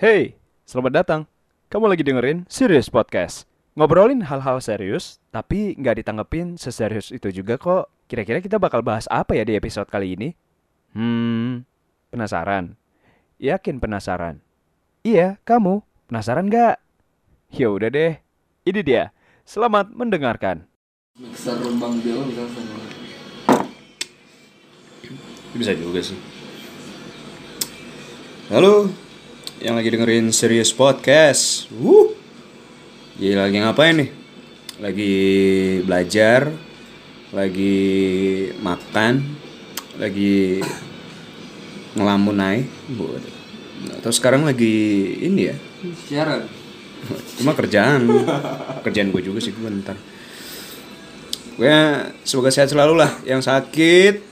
Hey, selamat datang. Kamu lagi dengerin Serious Podcast. Ngobrolin hal-hal serius, tapi nggak ditanggepin seserius itu juga kok. Kira-kira kita bakal bahas apa ya di episode kali ini? Hmm, penasaran? Yakin penasaran? Iya, kamu. Penasaran nggak? Ya udah deh. Ini dia. Selamat mendengarkan. mixer Bang sama Bisa juga sih. Halo, yang lagi dengerin Serious Podcast. Wuh. Jadi lagi ngapain nih? Lagi belajar, lagi makan, lagi ngelamun naik. Atau sekarang lagi ini ya? siaran Cuma kerjaan. kerjaan gue juga sih gue ntar. Gue semoga sehat selalu lah. Yang sakit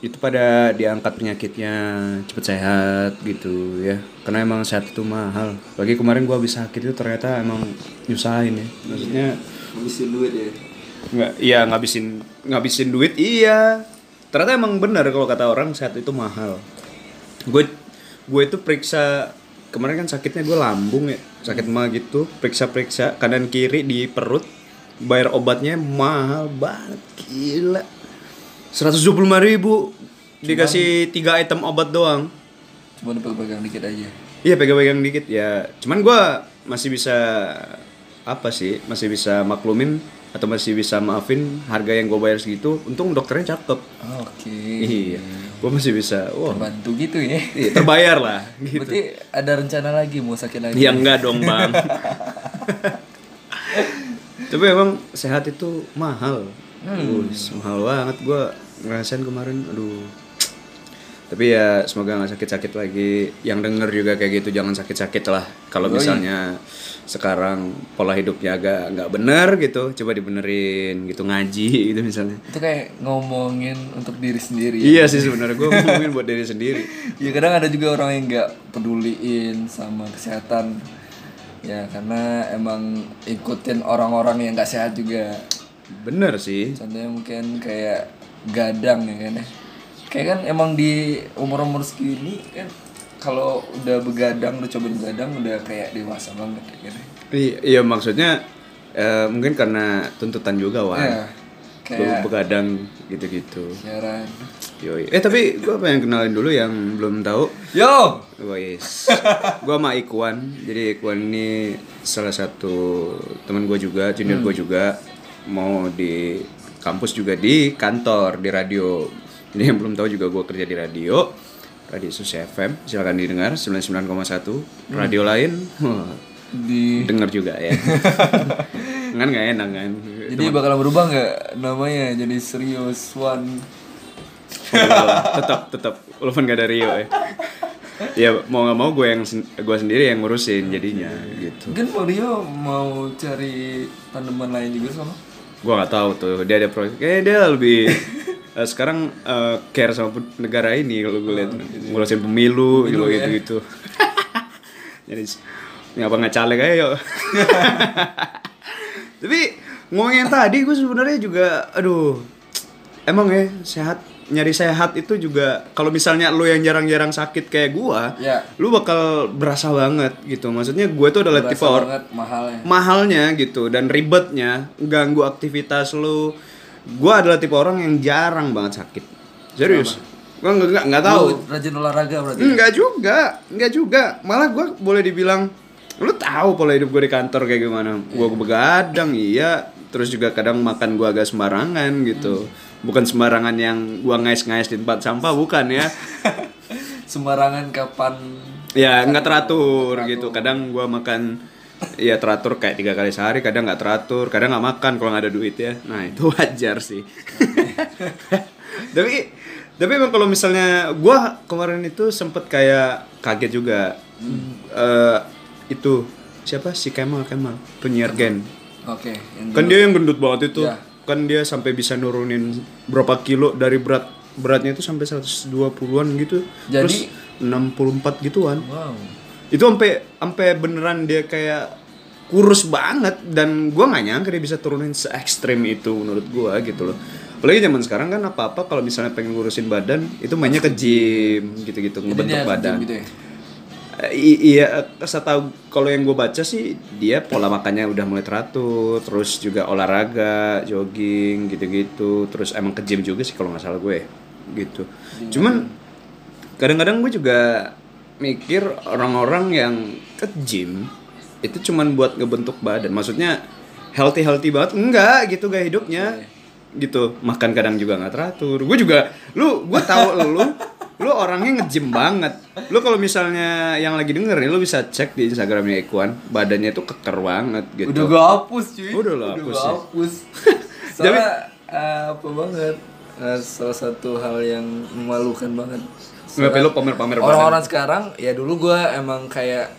itu pada diangkat penyakitnya cepet sehat gitu ya. Karena emang sehat itu mahal. Bagi kemarin gue habis sakit itu ternyata emang nyusahin ya. Maksudnya habisin duit ya nggak iya ngabisin ngabisin duit iya ternyata emang benar kalau kata orang sehat itu mahal gue gue itu periksa kemarin kan sakitnya gue lambung ya sakit mah gitu periksa periksa kanan kiri di perut bayar obatnya mahal banget gila 125 ribu dikasih tiga item obat doang cuma pegang dikit aja Iya pegang-pegang dikit ya. Cuman gua masih bisa apa sih? Masih bisa maklumin atau masih bisa maafin harga yang gue bayar segitu. Untung dokternya cakep. oke Iya. Gue masih bisa. Wah. bantu gitu ya Iya, terbayar lah gitu. berarti ada rencana lagi mau sakit lagi Ya enggak dong, Bang. Tapi emang sehat itu mahal. Hmm. Wih, mahal banget gua ngerasain kemarin. Aduh. Tapi ya semoga nggak sakit-sakit lagi. Yang denger juga kayak gitu jangan sakit-sakit lah. Kalau misalnya sekarang pola hidupnya agak nggak bener gitu, coba dibenerin gitu ngaji gitu misalnya. itu kayak ngomongin untuk diri sendiri Iya sih sebenarnya gue ngomongin buat diri sendiri. ya kadang ada juga orang yang nggak peduliin sama kesehatan ya karena emang ikutin orang-orang yang nggak sehat juga Bener sih. contohnya mungkin kayak gadang ya kan ya kayak kan emang di umur umur segini kan kalau udah begadang udah coba begadang udah kayak dewasa banget ya. I- Iya maksudnya eh, mungkin karena tuntutan juga wan. ya kayak Lu begadang gitu-gitu. siaran Yoi. Eh tapi gue pengen kenalin dulu yang belum tahu. yo Guys, gue sama Ikwan. Jadi Ikwan ini salah satu teman gue juga, junior gue juga. Mau di kampus juga di kantor di radio. Jadi yang belum tahu juga gue kerja di radio. Radio Susi FM, silakan didengar 99,1. Radio lain, wah, di denger juga ya. kan nggak enak kan. jadi bakal berubah nggak namanya jadi serius one tetap tetap walaupun gak ada Rio ya ya mau nggak mau gue yang sen- gue sendiri yang ngurusin jadinya gitu mungkin Mario mau cari tanaman lain juga sama gue nggak tahu tuh dia ada proyek kayak dia lebih eh, sekarang eh, care sama negara ini kalau gue lihat. Ngurusin pemilu, gitu ya. gitu jadi ngapa nggak caleg aja yuk tapi ngomongin tadi gue sebenarnya juga aduh emang ya sehat nyari sehat itu juga kalau misalnya lu yang jarang-jarang sakit kayak gua ya. lu bakal berasa banget gitu. Maksudnya gue tuh adalah tipe berasa orang banget mahalnya. mahalnya gitu dan ribetnya ganggu aktivitas lu. Gue adalah tipe orang yang jarang banget sakit. Serius? Gue nggak nggak nggak tahu. Lu rajin olahraga berarti? Enggak juga, enggak juga. Malah gue boleh dibilang, lu tahu pola hidup gue di kantor kayak gimana. Gue begadang, iya. Terus juga kadang makan gue agak sembarangan gitu. Bukan sembarangan yang gue ngais-ngais di tempat sampah, bukan ya. sembarangan kapan? Ya nggak teratur gitu. Kadang gue makan ya teratur kayak tiga kali sehari, kadang nggak teratur, kadang nggak makan kalau nggak ada duit ya. Nah itu wajar sih. tapi tapi emang kalau misalnya gua kemarin itu sempet kayak kaget juga. Eh, itu siapa? Si Kemal Kemal. Penyiar Gen. Oke yang kan dia yang gendut banget itu. Ya. Kan dia sampai bisa nurunin berapa kilo dari berat beratnya itu sampai 120-an gitu. Jadi- terus 64 gituan. Wow. Itu sampai sampai beneran dia kayak kurus banget dan gua nggak nyangka dia bisa turunin se ekstrim itu menurut gua gitu loh. Apalagi zaman sekarang kan apa apa kalau misalnya pengen ngurusin badan itu mainnya ke gym gitu-gitu ngebentuk badan gym gitu ya? I- iya setahu kalau yang gue baca sih dia pola makannya udah mulai teratur terus juga olahraga jogging gitu-gitu terus emang ke gym juga sih kalau nggak salah gue gitu. Cuman kadang-kadang gue juga mikir orang-orang yang ke gym itu cuman buat ngebentuk badan. Maksudnya healthy healthy banget enggak gitu gaya hidupnya. Gitu makan kadang juga nggak teratur. Gue juga lu gue tahu lu lu orangnya nge-gym banget lu kalau misalnya yang lagi denger nih lu bisa cek di instagramnya Ikuan badannya tuh keker banget gitu Udah gua hapus cuy. Udah lo hapus ya? hapus. Soalnya eh, apa banget? eh, salah satu hal yang memalukan banget. nggak perlu pamer-pamer badan Orang-orang sekarang ya dulu gua emang kayak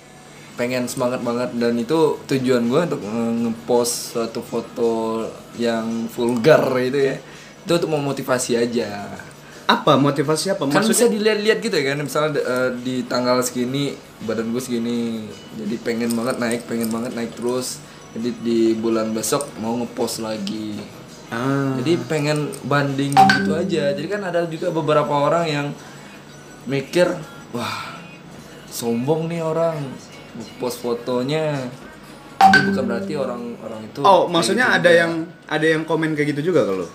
pengen semangat banget dan itu tujuan gua untuk nge- ngepost suatu foto yang vulgar itu ya. Itu untuk memotivasi aja. Apa? Motivasi apa? Kan bisa maksudnya dilihat-lihat gitu ya kan? Misalnya eh, di tanggal segini badan gue segini jadi pengen banget naik pengen banget naik terus. Jadi di bulan besok mau ngepost lagi. Ah, jadi pengen banding gitu aja. Jadi kan ada juga beberapa orang yang mikir wah sombong nih orang post fotonya. Ini bukan berarti orang-orang itu oh maksudnya gitu ada juga. yang ada yang komen kayak gitu juga kalau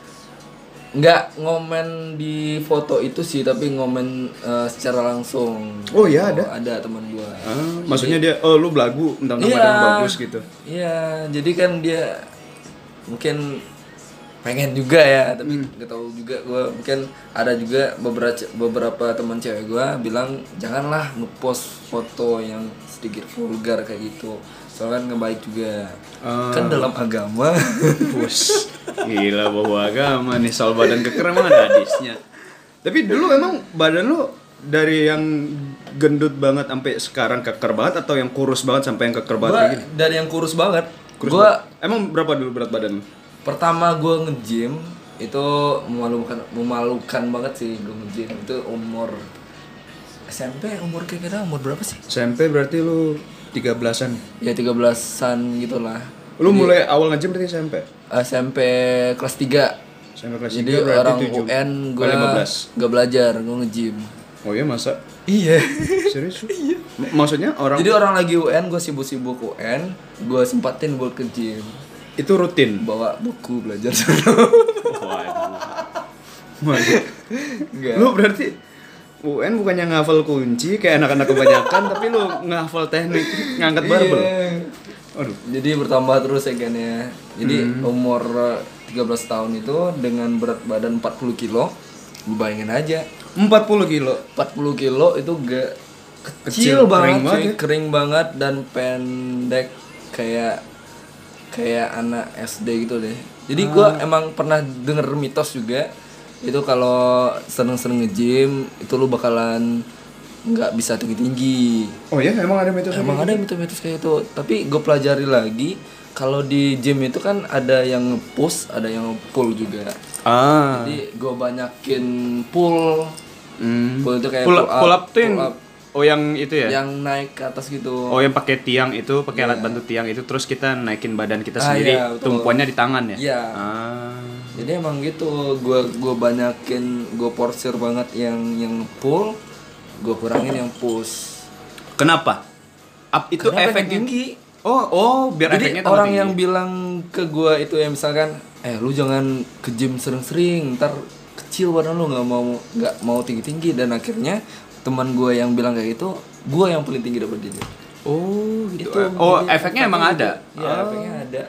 nggak ngomen di foto itu sih tapi ngomen eh, secara langsung Oh, iya, ada? ada teman gua ah, maksudnya dia oh lu belagu tentang Iya. badan bagus gitu iya jadi kan dia mungkin pengen juga ya tapi Hmm. nggak tahu juga gua mungkin ada juga beberapa beberapa teman cewek gua bilang janganlah ngepost foto yang sedikit vulgar kayak gitu soalnya kan nggak baik juga Ah. kan dalam agama Bus. Gila bawa agama nih soal badan keker emang ada hadisnya. Tapi dulu emang badan lu dari yang gendut banget sampai sekarang keker banget atau yang kurus banget sampai yang keker banget gua gini? dari yang kurus banget Kurus gua banget. emang berapa dulu berat badan lu? pertama gue nge-gym itu memalukan memalukan banget sih gue nge-gym itu umur SMP umur kira-kira umur berapa sih SMP berarti lu 13-an. ya 13-an gitu lah Lu mulai awal nge-gym berarti SMP? SMP kelas 3 SMP kelas jadi 3 berarti orang 7 UN gue kali 15. gak belajar gue nge-gym Oh iya masa? iya Serius? iya. Maksudnya orang jadi orang lagi UN gue sibuk-sibuk UN gue sempatin buat ke gym itu rutin. bawa buku belajar Waduh. Waduh. Enggak. Lu berarti UN bukannya ngafal kunci kayak anak-anak kebanyakan tapi lu ngafal teknik ngangkat barbel. Iya. Aduh. Jadi bertambah terus ya kan ya. Jadi Hmm. umur eh, 13 tahun itu dengan berat badan 40 kilo, lu bayangin aja. 40 kilo. 40 kilo itu gak Kecil, kecil, banget, kering banget ya. kering banget dan pendek kayak kayak anak SD gitu deh. Jadi Ah. gua emang pernah denger mitos juga itu kalau seneng-seneng nge-gym itu lu bakalan nggak bisa tinggi-tinggi. Oh ya, emang ada metode Emang ada mitos-mitos kayak itu. Tapi gue pelajari lagi kalau di gym itu kan ada yang nge-push, ada yang pull juga. Ah. Jadi gue banyakin pull. Hmm. Pull itu kayak Pull up, pull up tuh yang pull up. Oh yang itu ya? yang naik ke atas gitu. Oh yang pakai tiang itu, pakai alat bantu tiang itu terus kita naikin badan kita Ah, sendiri, iya, betul. tumpuannya di tangan ya? Iya. Ah. Jadi emang gitu, gue gua banyakin, gue porsir banget yang yang pull, gue kurangin yang push. Kenapa? Up itu Karena pengen efeknya tinggi. Oh, oh, biar Jadi efeknya orang tinggi. yang bilang ke gue itu ya misalkan, eh lu jangan ke gym sering-sering, ntar kecil badan lu nggak mau nggak mau tinggi-tinggi dan akhirnya teman gue yang bilang kayak gitu, gue yang paling tinggi daripada dia. Oh, gitu. Itu oh, jadi efeknya emang ada. Iya, efeknya ada.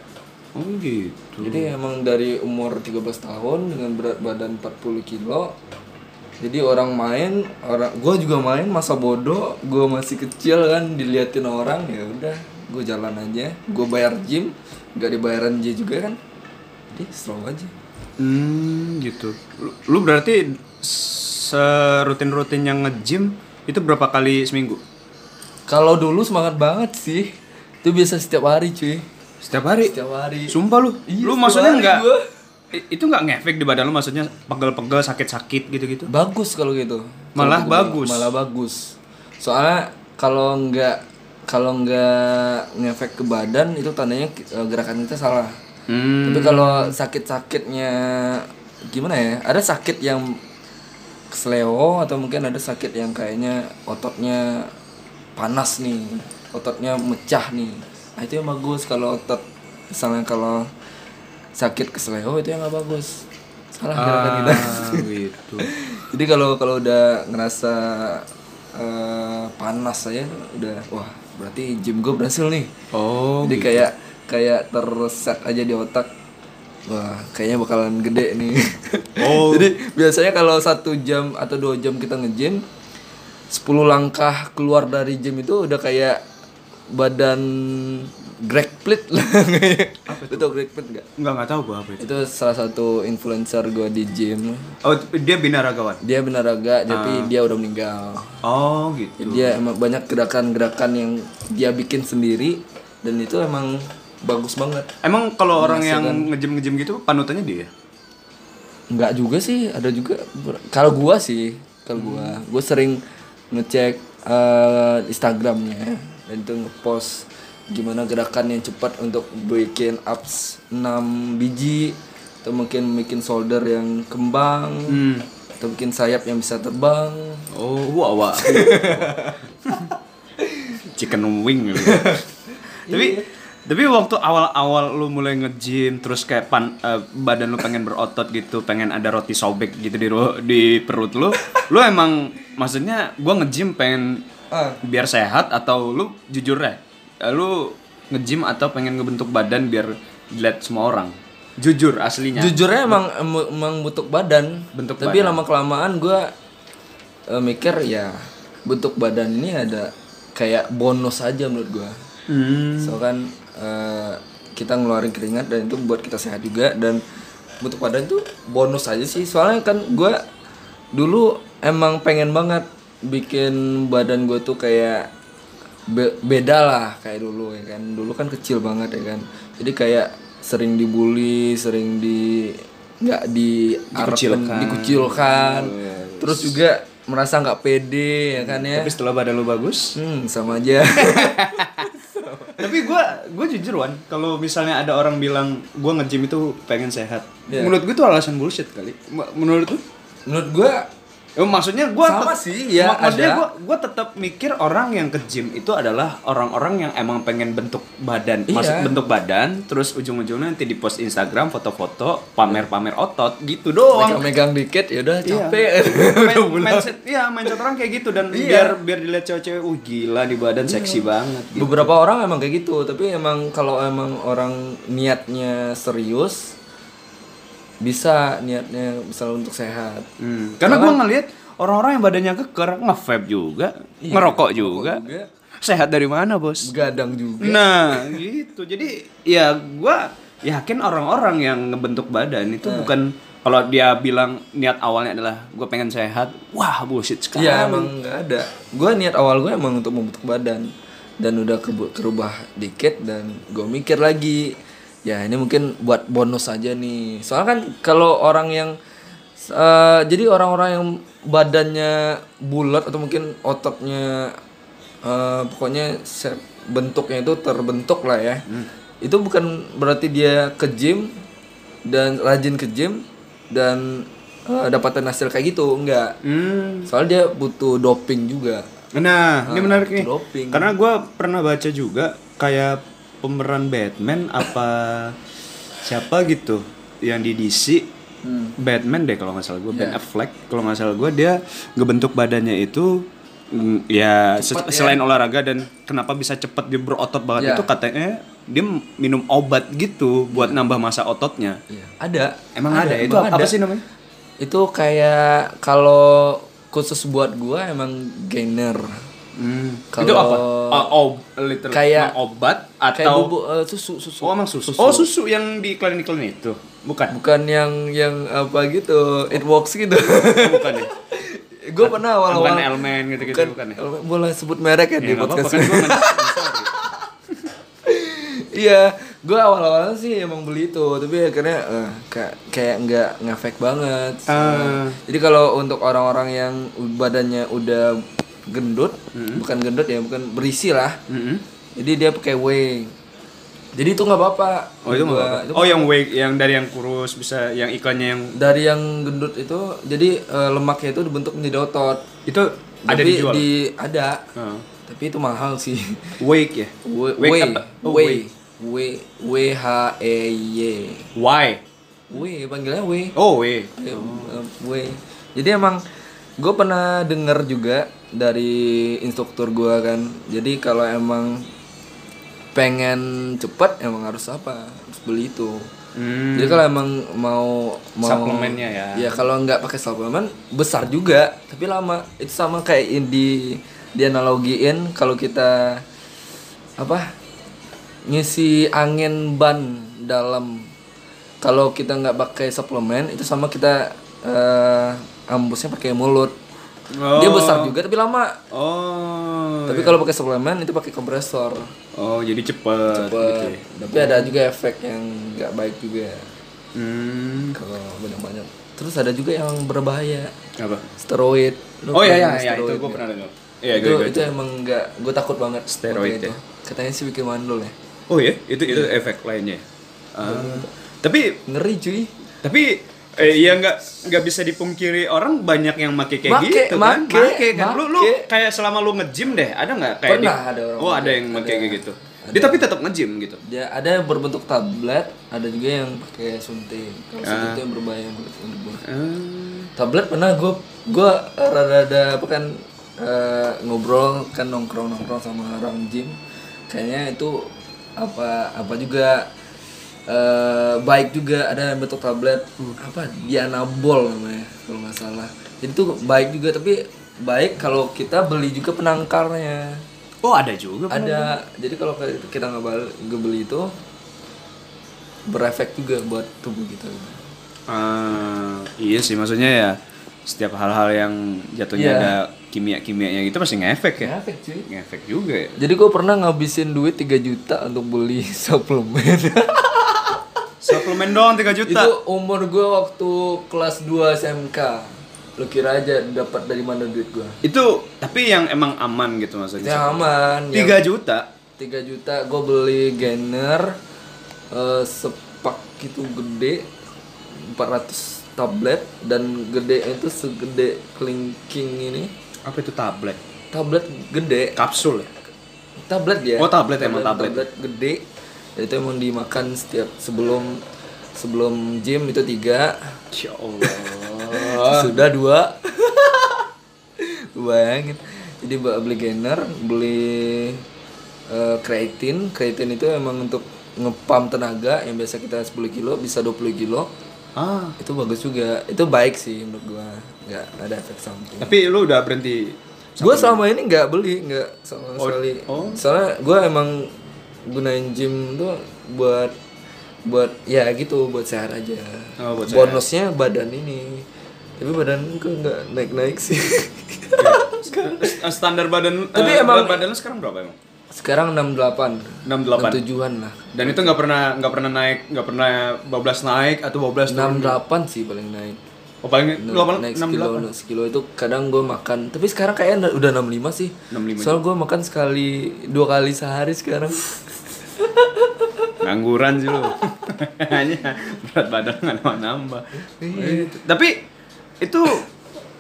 Oh, gitu. Jadi emang dari umur 13 tahun dengan berat badan 40 kilo jadi orang main, orang gue juga main masa bodoh, gue masih kecil kan diliatin orang ya udah, gue jalan aja, gue bayar gym, gak dibayaran J juga kan, jadi slow aja. Hmm, gitu. Lu, lu berarti serutin-rutin yang nge-gym itu berapa kali seminggu? Kalau dulu semangat banget sih, itu biasa setiap hari cuy, Setiap hari. setiap hari. Sumpah lu. Iya, lu maksudnya enggak itu enggak ngefek di badan lu maksudnya pegel-pegel sakit-sakit gitu-gitu. Bagus kalau gitu. Malah Kalau gitu, bagus. Malah bagus. Soalnya kalau nggak kalau nggak ngefek ke badan itu tandanya eh, gerakan kita salah. Hmm. Tapi kalau sakit-sakitnya gimana ya? Ada sakit yang kesleo atau mungkin ada sakit yang kayaknya ototnya panas nih ototnya mecah nih. Nah itu yang bagus kalau otot misalnya kalau sakit kesleo itu yang nggak bagus. Salah gerakan kita. Ah, gitu. jadi kalau kalau udah ngerasa eh, panas saya udah wah berarti gym gue berhasil nih. Oh, jadi kayak kayak terset aja di otak wah kayaknya bakalan gede nih Oh. jadi biasanya kalau satu jam atau dua jam kita nge-gym 10 langkah keluar dari gym itu udah kayak badan Greg Plitt lah apa itu? Greg Plitt nggak? Enggak enggak tahu gua apa itu. Itu salah satu influencer gue di gym. Oh, dia binaragawan. Dia binaraga, tapi dia udah meninggal. Oh, gitu. Dia emang banyak gerakan-gerakan yang dia bikin sendiri dan itu emang bagus banget. Emang kalau orang yang ngejem ngejem gitu panutannya dia? Enggak juga sih, ada juga. Kalau gua sih, kalau gua, gua sering ngecek eh, Instagramnya dan itu ngepost gimana gerakan yang cepat untuk bikin abs 6 biji atau mungkin bikin shoulder yang kembang Hmm. atau bikin sayap yang bisa terbang. Oh, wah wah. Chicken wing gitu. tapi tapi waktu awal-awal lu mulai nge-gym terus kayak pan, eh, badan lu pengen berotot gitu, pengen ada roti sobek gitu di di perut lu, lu emang maksudnya gua nge-gym pengen Ah. biar sehat atau lu jujur ya, eh, lu nge-gym atau pengen ngebentuk badan biar dilihat semua orang? Jujur aslinya. Jujurnya emang em- emang bentuk badan. Bentuk Tapi lama kelamaan gua eh, mikir ya bentuk badan ini ada kayak bonus aja menurut gua. Hmm. So kan eh, kita ngeluarin keringat dan itu buat kita sehat juga dan bentuk badan itu bonus aja sih. Soalnya kan gua dulu emang pengen banget bikin badan gue tuh kayak be- beda lah kayak dulu ya kan. Dulu kan kecil banget ya kan. Jadi kayak sering dibully, sering di nggak di Dikucilkan. dikucilkan. Terus juga merasa nggak pede ya kan ya. Tapi setelah badan lu bagus, Hmm, sama aja. tapi gue gue jujur wan kalau misalnya ada orang bilang gue nge-gym itu pengen sehat Iya. menurut gue itu alasan bullshit kali menurut Menurut gua Eh, maksudnya gue Sama sih, ya, maksudnya ada. gue gue tetap mikir orang yang ke gym itu adalah orang-orang yang emang pengen bentuk badan Iya. maksud bentuk badan terus ujung-ujungnya nanti di post Instagram foto-foto pamer-pamer otot gitu doang megang dikit ya udah Iya. capek. Main- mindset iya mindset orang kayak gitu dan Iya. biar biar dilihat cewek-cewek uh gila di badan seksi banget gitu. Beberapa orang emang kayak gitu, tapi emang kalau emang orang niatnya serius bisa niatnya misalnya untuk sehat. Hmm, Karena gue ngeliat orang-orang yang badannya keker nge-vape juga, ngerokok juga. juga. Sehat dari mana, Bos? Begadang juga. Nah, gitu. Jadi ya gua yakin orang-orang yang ngebentuk badan itu bukan kalau dia bilang niat awalnya adalah gue pengen sehat, wah bullshit sekali. Iya emang nggak ada. Gue niat awal gue emang untuk membentuk badan dan udah kerubah dikit dan gue mikir lagi ya ini mungkin buat bonus aja nih. Soalnya kan kalau orang yang eh, jadi orang-orang yang badannya bulat atau mungkin ototnya eh, pokoknya bentuknya itu terbentuk lah ya. Itu bukan berarti dia ke gym dan rajin ke gym dan dapatin hasil kayak gitu enggak. Hmm. Soalnya dia butuh doping juga. Nah, ini menarik nih. doping. Karena gua pernah baca juga kayak pemeran Batman apa siapa gitu yang di DC Batman deh kalau nggak salah gue Ben Affleck kalau nggak salah gue dia ngebentuk badannya itu mm, ya se- selain olahraga dan kenapa bisa cepet dia berotot banget Ya. itu katanya dia minum obat gitu buat nambah masa ototnya Iya. Ada. emang ada, itu emang apa ada. sih namanya Itu kayak kalau khusus buat gua emang gainer. Hmm. Kalau- itu apa oh, oh literal Kayak- emang obat Kayak atau bubuk eh, susu susu. Oh emang susu. Oh susu yang di iklan-iklan itu. Bukan. Bukan yang yang apa gitu, it works gitu. Bukan ya. gue pernah awal-awal Bukan Elmen gitu-gitu bukan, ya. Elmen, boleh sebut merek ya, Ya di nggak apa-apa podcast kan ini. Iya, gue awal-awal sih emang beli itu, tapi akhirnya eh, kayak kayak nggak ngefek banget. Ah. Jadi kalau untuk orang-orang yang badannya udah gendut, Hmm. bukan gendut ya, bukan berisi lah. Mm-mm. Jadi dia pakai whey. Jadi itu nggak apa-apa. Oh itu nggak apa-apa. itu Oh yang whey yang dari yang kurus bisa yang iklannya yang dari yang gendut itu, jadi eh, lemaknya itu dibentuk menjadi otot. itu ada Tapi dijual. di ada. Ah. Tapi itu mahal sih. Wake ya? W Wake W apa? Oh, W W W H E Y. Why? W panggilnya W. Oh, wake. Eh, W. Jadi emang gue pernah denger juga dari instruktur gue kan. Jadi kalau emang pengen cepet emang harus apa? Harus beli itu. Hmm. Jadi kalau emang mau mau Suplemennya ya. Ya kalau nggak pakai suplemen besar juga, tapi lama. Itu sama kayak di di analogiin kalau kita apa? ngisi angin ban dalam kalau kita nggak pakai suplemen itu sama kita eh, ambusnya pakai mulut. Dia besar juga tapi lama. Oh. Tapi kalau pakai suplemen itu pakai kompresor. Oh, jadi cepet, gitu. Cepet. ya. Tapi ada juga efek yang nggak baik juga Hmm. kalau banyak-banyak. Terus ada juga yang berbahaya, Apa? steroid. Lu Oh iya iya iya itu gue pernah dengar. Iya, itu gue itu emang nggak, gue takut banget. Steroid ya? itu. Katanya sih bikin mandul ya. Oh iya, itu itu efek lainnya. Ah. Tapi Ngeri cuy. tapi eh, ya nggak nggak bisa dipungkiri orang banyak yang make kayak Make, gitu kan make, make kan lu lu make. kayak selama lu nge-gym deh ada nggak kayak Pernah di- ada orang oh ada make. yang make Ada. kayak gitu dia tapi tetap nge-gym gitu Dia ada yang berbentuk tablet, ada juga yang pakai suntik. Kalau Ah. suntik itu yang berbahaya menurut gua. Hmm. Tablet pernah gue gue rada-rada apa kan eh, ngobrol kan nongkrong nongkrong sama orang gym kayaknya itu apa apa juga eh, baik juga ada yang bentuk tablet. Apa? Dianabol namanya kalau nggak salah. Jadi itu baik juga tapi baik kalau kita beli juga penangkalnya oh ada juga ada. jadi kalau kita nggak beli itu berefek juga buat tubuh kita gitu. Ah, iya sih maksudnya ya setiap hal-hal yang jatuhnya Iya. ada kimia-kimianya gitu pasti ngefek ya? Efek cuy. Ngefek juga ya? Jadi gue pernah ngabisin duit 3 juta untuk beli suplemen. Suplemen doang 3 juta itu umur gue waktu kelas 2 SMK. Lu kira aja dapat dari mana duit gue? itu tapi yang emang aman gitu maksudnya Yang aman. 3 juta 3 juta gue beli gainer eh, sepak itu gede 400 tablet dan gede itu segede kelingking ini. apa itu tablet Tablet gede. kapsul ya tablet ya Oh, tablet, emang tablet. gede Dan itu emang dimakan setiap sebelum sebelum gym itu tiga. Ya Allah. Sudah dua. Bayangin. Jadi beli gainer beli eh, creatine. Creatine itu emang untuk ngepam tenaga yang biasa kita 10 kilo bisa 20 kilo. Ah. Itu bagus juga. Itu baik sih menurut gua. Nggak ada efek samping. Tapi lu udah berhenti gue selama ini nggak beli nggak sama sekali. oh. soalnya gue emang gunain gym tuh buat buat ya gitu buat sehat aja. Oh, buat sehat. bonusnya badan ini. Tapi badan gue nggak naik naik sih. Eh, standar badan Tapi eh, emang- badan lu sekarang berapa emang? Sekarang 68 68 tujuan lah. Dan itu nggak pernah nggak pernah naik nggak pernah bablas naik atau bablas turun? 68 sih paling naik. Oh paling apa naik sekilo sekilo itu kadang gue makan. Tapi sekarang kayaknya udah 65 sih. 65 soalnya gue makan sekali dua kali sehari sekarang. Ngangguran sih lu hanya berat badan nggak nambah nambah tapi itu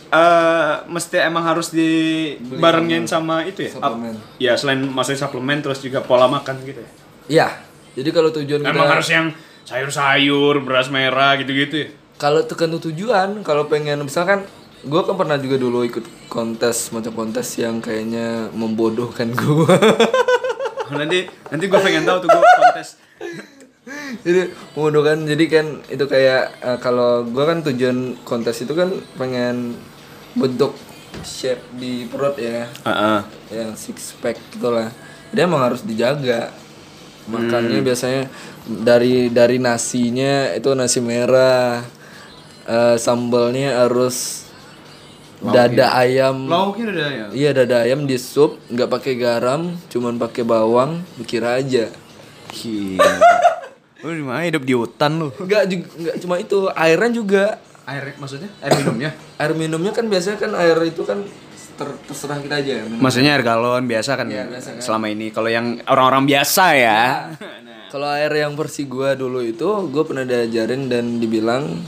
eh mesti emang harus dibarengin sama itu ya suplemen. ya selain maksudnya suplemen terus juga pola makan gitu ya Iya. Jadi kalau tujuan kita emang harus yang sayur-sayur beras merah gitu-gitu ya kalau tergantung tujuan, kalau pengen misalkan gue kan pernah juga dulu ikut kontes macam kontes yang kayaknya membodohkan gue. nanti nanti gue pengen tahu tuh gue kontes jadi membodohkan jadi kan itu kayak eh, kalau gue kan tujuan kontes itu kan pengen bentuk shape di perut ya, Heeh. yang six pack gitulah. Dia emang harus dijaga. Makannya biasanya dari dari nasinya itu nasi merah. Eh, sambalnya harus dada ayam. lauknya udah ya Iya dada ayam di sup, nggak pakai garam, cuman pakai bawang, dikira aja. Gila. Lu di mana hidup di hutan lu? Nggak juga, nggak cuma itu, airnya juga. Air maksudnya? Air minumnya? Air minumnya kan biasanya kan air itu kan ter- terserah kita aja. minum. Maksudnya air galon biasa kan selama ini. Kalau yang orang-orang biasa ya. Kalau air yang versi gua dulu itu, gua pernah diajarin dan dibilang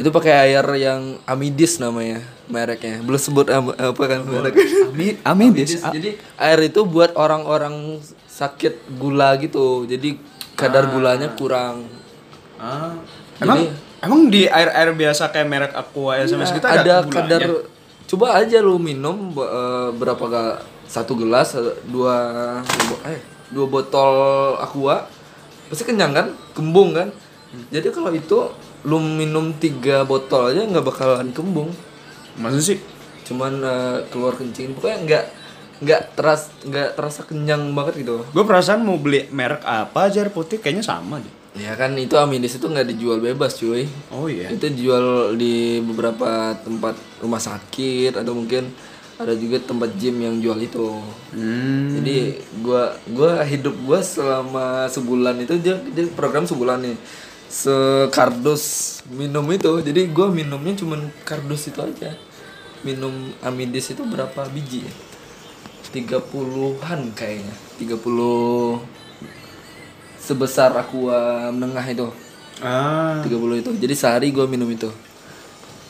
Itu pakai air yang Amidis namanya mereknya. Belum sebut am- apa kan merek. Ami, Amidis. Jadi air itu buat orang-orang sakit gula gitu. Jadi kadar gulanya kurang. Ah. Emang Jadi- emang di air-air biasa kayak merek Aqua SMS gitu ada, ada gulanya? kadar coba aja lu minum eh, berapa ga satu gelas eh, dua dua bo- eh dua botol aqua pasti kenyang kan kembung kan jadi kalau itu lu minum tiga botol aja nggak bakalan kembung Masa sih? cuman eh, keluar kencing pokoknya nggak nggak teras nggak terasa kenyang banget gitu Gue perasaan mau beli merek apa aja putih kayaknya sama deh. ya kan itu amidis itu nggak dijual bebas cuy Oh iya. itu dijual di beberapa tempat rumah sakit atau mungkin ada juga tempat gym yang jual itu Hmm. jadi gua gua hidup gua selama sebulan itu dia, dia program sebulan nih sekardus minum itu jadi gua minumnya cuman kardus itu aja minum amidis itu berapa biji ya? 30-an kayaknya 30 sebesar aqua menengah itu Ah. 30 itu. Jadi sehari gue minum itu.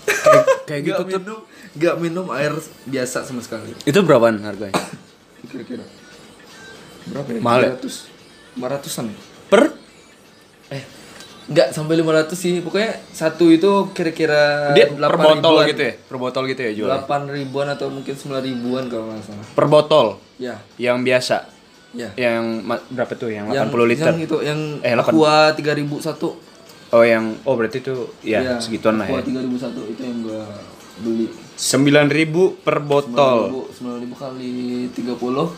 Kayak, kayak gitu Gak minum, gak minum air biasa sama sekali. Itu berapaan harganya? Kira-kira. Berapa ya? Mahal ya? 500. 500-an. Per? Enggak sampai 500 sih. Pokoknya satu itu kira-kira Dia per 8 botol ribuan. gitu ya? Per botol gitu ya jual? 8 ribuan atau mungkin 9 ribuan kalau nggak salah. Per botol? Ya, Yang biasa? ya. Yang berapa tuh? Yang 80 Yang, liter? Yang itu yang Eh, 8. Aqua 3001. Oh yang, oh berarti itu ya Iya, segituan lah Aqua ya 3001 itu yang gua beli. 9000 per botol 9000 kali 30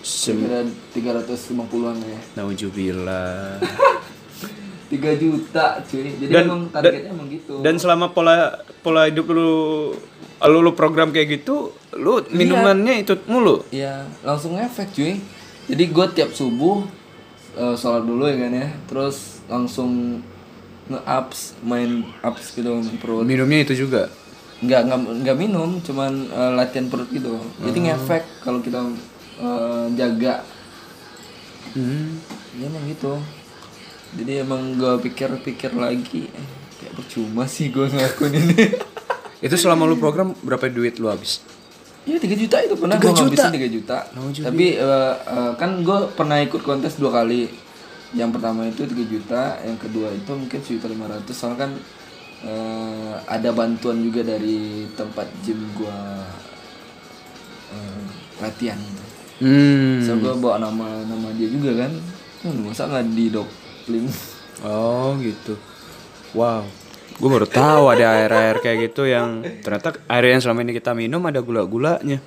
Sem- kira 350-an ya. Naujubillah 3 juta cuy. Jadi Dan- emang targetnya emang gitu. Dan selama pola pola hidup lu lu, lu program kayak gitu, lu minumannya itu mulu. Iya, langsung efek cuy. Jadi gue tiap subuh eh, sholat dulu ya kan ya. Terus langsung nge-ups, main ups gitu perut. Minumnya itu juga. Nggak, nggak, nggak minum, cuman eh, latihan perut gitu. Jadi ngefek kalau kita eh, jaga. Hmm. Ya emang gitu. Jadi emang gue pikir-pikir lagi, eh, kayak percuma sih gue ngelakuin ini. Itu selama lu program berapa duit lu habis? Iya 3 juta itu pernah 3 gue ngabisin 3 juta. Tapi eh, eh, kan gue pernah ikut kontes dua kali. Yang pertama itu 3 juta, yang kedua itu mungkin sejuta lima ratus. Soalnya kan eh, ada bantuan juga dari tempat gym gue eh, latihan. gitu. Hmm. So gue bawa nama nama dia juga kan. Hmm, masa nggak di Oh gitu. Wow. Gue baru tahu ada air-air kayak gitu yang ternyata air yang selama ini kita minum ada gula-gulanya.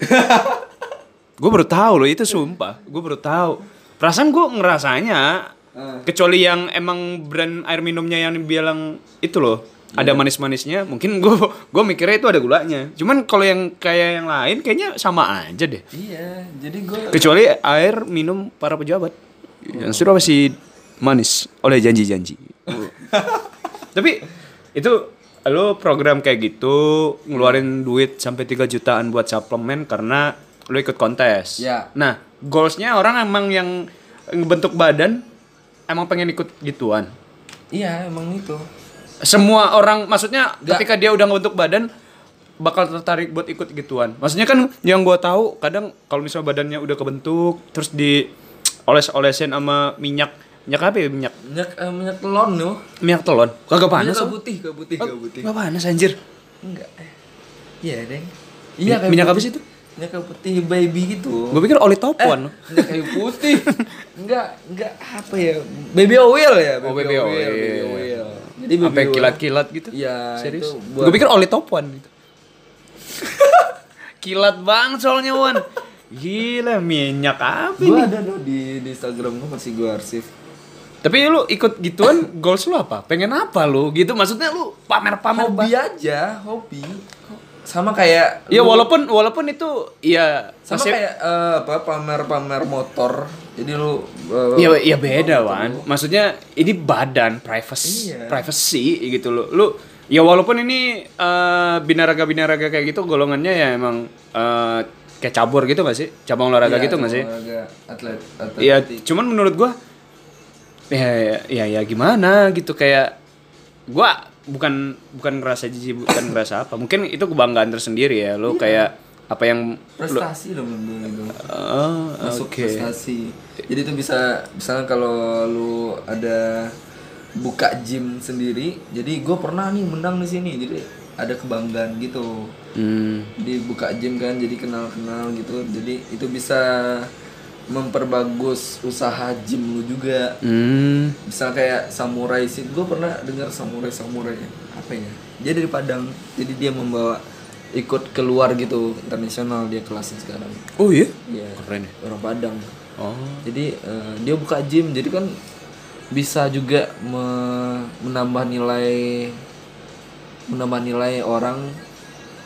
gue baru tahu loh itu sumpah. Gue baru tahu. Perasaan gue ngerasanya kecuali yang emang brand air minumnya yang bilang itu loh ada manis-manisnya mungkin gue gue mikirnya itu ada gulanya cuman kalau yang kayak yang lain kayaknya sama aja deh Iya, jadi gue kecuali air minum para pejabat yang sudah masih manis oleh janji-janji tapi itu lo program kayak gitu ngeluarin duit sampai 3 jutaan buat suplemen karena lo ikut kontes Ya. nah goalsnya orang emang yang bentuk badan emang pengen ikut gituan iya emang itu. semua orang maksudnya Nggak. ketika dia udah ngebentuk badan bakal tertarik buat ikut gituan. Maksudnya kan yang gua tahu kadang kalau misalnya badannya udah kebentuk terus di oles-olesin sama minyak minyak apa ya minyak Minyak eh, minyak telon loh. minyak telon kagak panas Minyak oh. putih, ke putih, ke putih. Gak panas anjir Enggak. eh. Iya, Deng. Minyak- kayak minyak apa sih itu? Minyak kayu putih baby gitu. gue pikir oli topuan Eh, minyak kayu putih. enggak, enggak apa ya? Baby oil ya, Oh, baby oil. baby oil. Jadi baby sampai oil. kilat-kilat gitu Iya, serius buat- gue pikir oli topuan gitu kilat banget soalnya Wan gila minyak apa Gua ini ada loh di, di Instagram gua masih gua arsip. Tapi lu ikut gituan goals lu apa? Pengen apa lu? Gitu maksudnya lu pamer-pamer Hobi banget. aja, hobi. Sama kayak Ya lu- walaupun walaupun itu ya sama masih kayak eh, apa pamer-pamer motor. Jadi lu eh, ya ya beda Wan. Maksudnya ini badan privacy Iya. privacy gitu lu. Lu ya walaupun ini eh, binaraga-binaraga kayak gitu golongannya ya emang eh, kayak cabur gitu gak sih? Cabang olahraga iya, gitu gak sih? atlet, atlet. Iya, cuman menurut gua ya ya ya, gimana gitu kayak gua bukan bukan ngerasa jijik bukan ngerasa apa. Mungkin itu kebanggaan tersendiri ya lo kayak apa yang prestasi loh menurut itu oh, masuk oke. prestasi. Jadi itu bisa misalnya kalau lu ada buka gym sendiri jadi gue pernah nih menang di sini jadi ada kebanggaan gitu. Hmm. jadi buka gym kan jadi kenal kenal gitu. Jadi itu bisa memperbagus usaha gym lu juga. Hmm. misal kayak samurai sih gue pernah dengar samurai samurai apa ya dia dari Padang jadi dia membawa ikut keluar gitu internasional dia kelasnya sekarang. Oh iya? Iya keren ya. orang Padang. Oh. Jadi eh, dia buka gym jadi kan bisa juga me- menambah nilai menambah nilai orang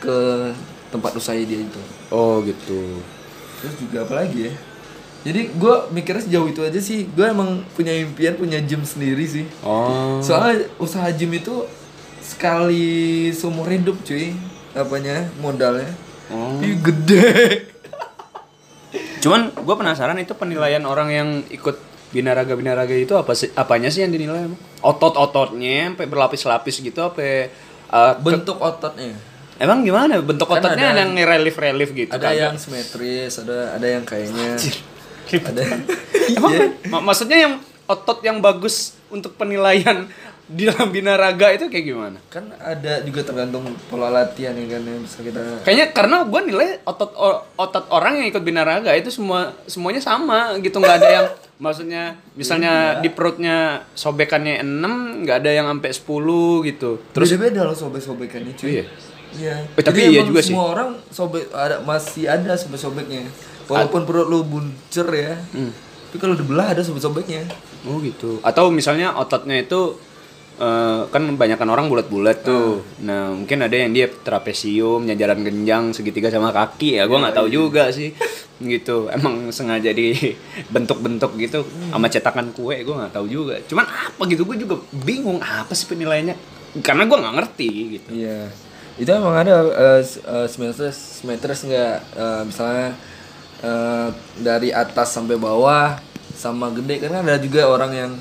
ke tempat usaha dia itu. Oh gitu. Terus juga apa lagi ya jadi gue mikirnya sejauh itu aja sih. Gue emang punya impian punya gym sendiri sih. Oh. Soalnya usaha gym itu sekali seumur hidup cuy. Apanya? Modalnya. Oh. Ih, gede. Cuman gue penasaran itu penilaian orang yang ikut binaraga binaraga itu apa sih? Apanya sih yang dinilai emang? Otot-ototnya sampai berlapis-lapis gitu apa uh, bentuk ototnya. Emang gimana? Bentuk Kan ototnya ada- ada yang relief-relief gitu ada kagak? yang simetris ada ada yang kayaknya ada Emang iya ma- maksudnya yang otot yang bagus untuk penilaian di dalam binaraga itu kayak gimana? kan ada juga tergantung pola latihan ya kan yang bisa kita Kayaknya karena gue nilai otot otot orang yang ikut binaraga itu semua semuanya sama gitu nggak ada yang maksudnya misalnya di perutnya sobekannya 6 nggak ada yang sampai 10 gitu. terus beda-beda loh sobek-sobekannya cuy Iya. iya Eh, tapi Jadi iya emang juga sih. semua orang sobek ada masih ada sobek-sobeknya walaupun perut lu buncur ya Hmm. tapi kalau dibelah ada sobek-sobeknya Oh gitu. Atau misalnya ototnya itu eh, kan kebanyakan orang bulat-bulat tuh. Nah mungkin ada yang dia trapesium, nyajaran genjang segitiga sama kaki ya. Gue nggak tahu juga sih. Gitu. Emang sengaja dibentuk-bentuk gitu sama cetakan kue. Gue nggak tahu juga. Cuman apa gitu? Gue juga bingung apa sih penilaiannya. Karena gue nggak ngerti gitu. Iya. Itu emang ada uh, simetris simetris enggak misalnya eh, dari atas sampai bawah sama gede. Kan ada juga orang yang